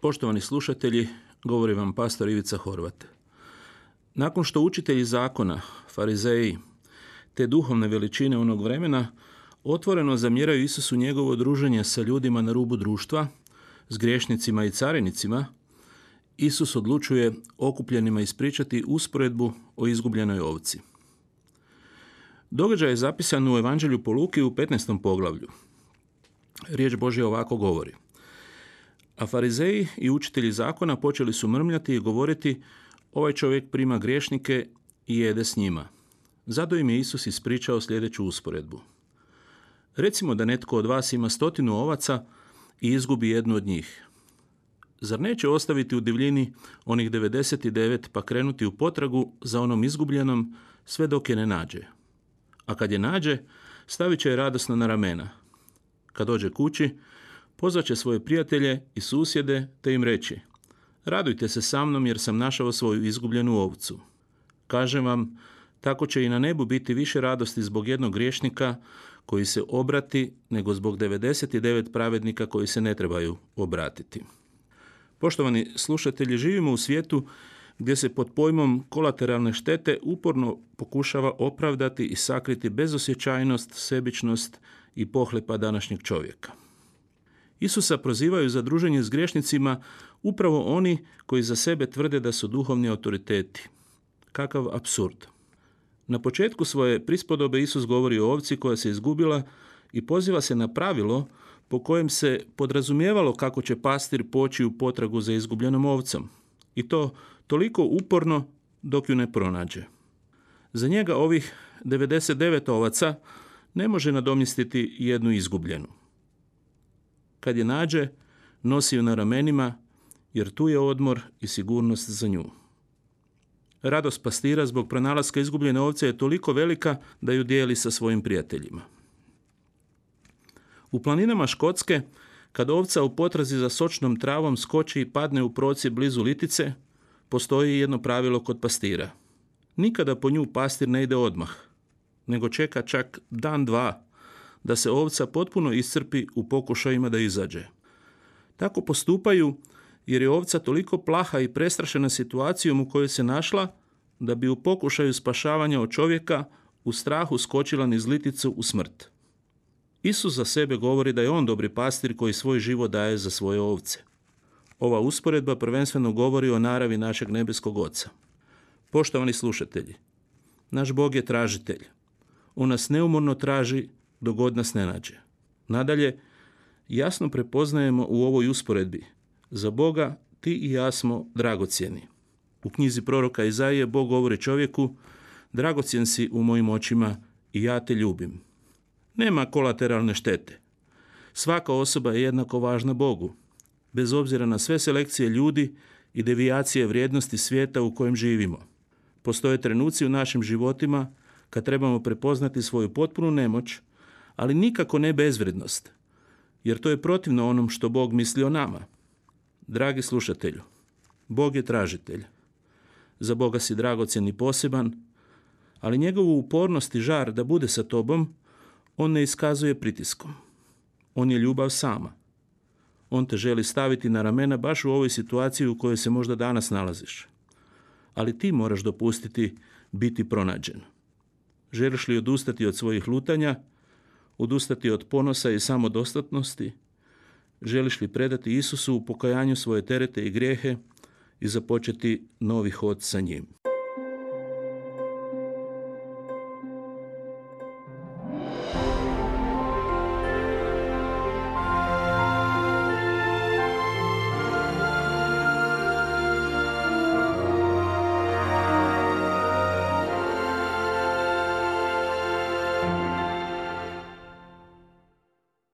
Poštovani slušatelji, govori vam pastor Ivica Horvat. Nakon što učitelji zakona, farizeji, te duhovne veličine onog vremena otvoreno zamjeraju Isusu njegovo druženje sa ljudima na rubu društva, s griješnicima i carinicima, Isus odlučuje okupljenima ispričati usporedbu o izgubljenoj ovci. Događaj je zapisan u Evanđelju po Luki u 15. poglavlju. Riječ Božja ovako govori. A farizeji i učitelji zakona počeli su mrmljati i govoriti ovaj čovjek prima griješnike i jede s njima. Zato im je Isus ispričao sljedeću usporedbu. Recimo da netko od vas ima stotinu ovaca i izgubi jednu od njih. Zar neće ostaviti u divljini onih 99 pa krenuti u potragu za onom izgubljenom sve dok je ne nađe? A kad je nađe, stavit će je radosno na ramena. Kad dođe kući, pozvaće svoje prijatelje i susjede te im reći Radujte se sa mnom jer sam našao svoju izgubljenu ovcu. Kažem vam, tako će i na nebu biti više radosti zbog jednog griješnika koji se obrati nego zbog 99 pravednika koji se ne trebaju obratiti. Poštovani slušatelji, živimo u svijetu gdje se pod pojmom kolateralne štete uporno pokušava opravdati i sakriti bezosjećajnost, sebičnost i pohlepa današnjeg čovjeka. Isusa prozivaju za druženje s griješnicima upravo oni koji za sebe tvrde da su duhovni autoriteti. Kakav apsurd. Na početku svoje prispodobe Isus govori o ovci koja se izgubila i poziva se na pravilo po kojem se podrazumijevalo kako će pastir poći u potragu za izgubljenom ovcom. I to toliko uporno dok ju ne pronađe. Za njega ovih 99 ovaca ne može nadomjestiti jednu izgubljenu. Kad je nađe, nosi ju na ramenima, jer tu je odmor i sigurnost za nju. Radost pastira zbog pronalaska izgubljene ovce je toliko velika da ju dijeli sa svojim prijateljima. U planinama Škotske, kad ovca u potrazi za sočnom travom skoči i padne u proci blizu litice, postoji jedno pravilo kod pastira. Nikada po nju pastir ne ide odmah, nego čeka čak dan dva da se ovca potpuno iscrpi u pokušajima da izađe. Tako postupaju jer je ovca toliko plaha i prestrašena situacijom u kojoj se našla da bi u pokušaju spašavanja od čovjeka u strahu skočila niz liticu u smrt. Isus za sebe govori da je on dobri pastir koji svoj život daje za svoje ovce. Ova usporedba prvenstveno govori o naravi našeg nebeskog Oca. Poštovani slušatelji, naš Bog je tražitelj. On nas neumorno traži god nas ne nađe. Nadalje, jasno prepoznajemo u ovoj usporedbi za Boga ti i ja smo dragocjeni. U knjizi proroka Izaije Bog govori čovjeku dragocjen si u mojim očima i ja te ljubim. Nema kolateralne štete. Svaka osoba je jednako važna Bogu, bez obzira na sve selekcije ljudi i devijacije vrijednosti svijeta u kojem živimo. Postoje trenuci u našim životima kad trebamo prepoznati svoju potpunu nemoć, ali nikako ne bezvrednost, jer to je protivno onom što Bog misli o nama. Dragi slušatelju, Bog je tražitelj. Za Boga si dragocjen i poseban, ali njegovu upornost i žar da bude sa tobom, on ne iskazuje pritiskom. On je ljubav sama. On te želi staviti na ramena baš u ovoj situaciji u kojoj se možda danas nalaziš. Ali ti moraš dopustiti biti pronađen. Želiš li odustati od svojih lutanja, odustati od ponosa i samodostatnosti? Želiš li predati Isusu u pokajanju svoje terete i grijehe i započeti novi hod sa njim?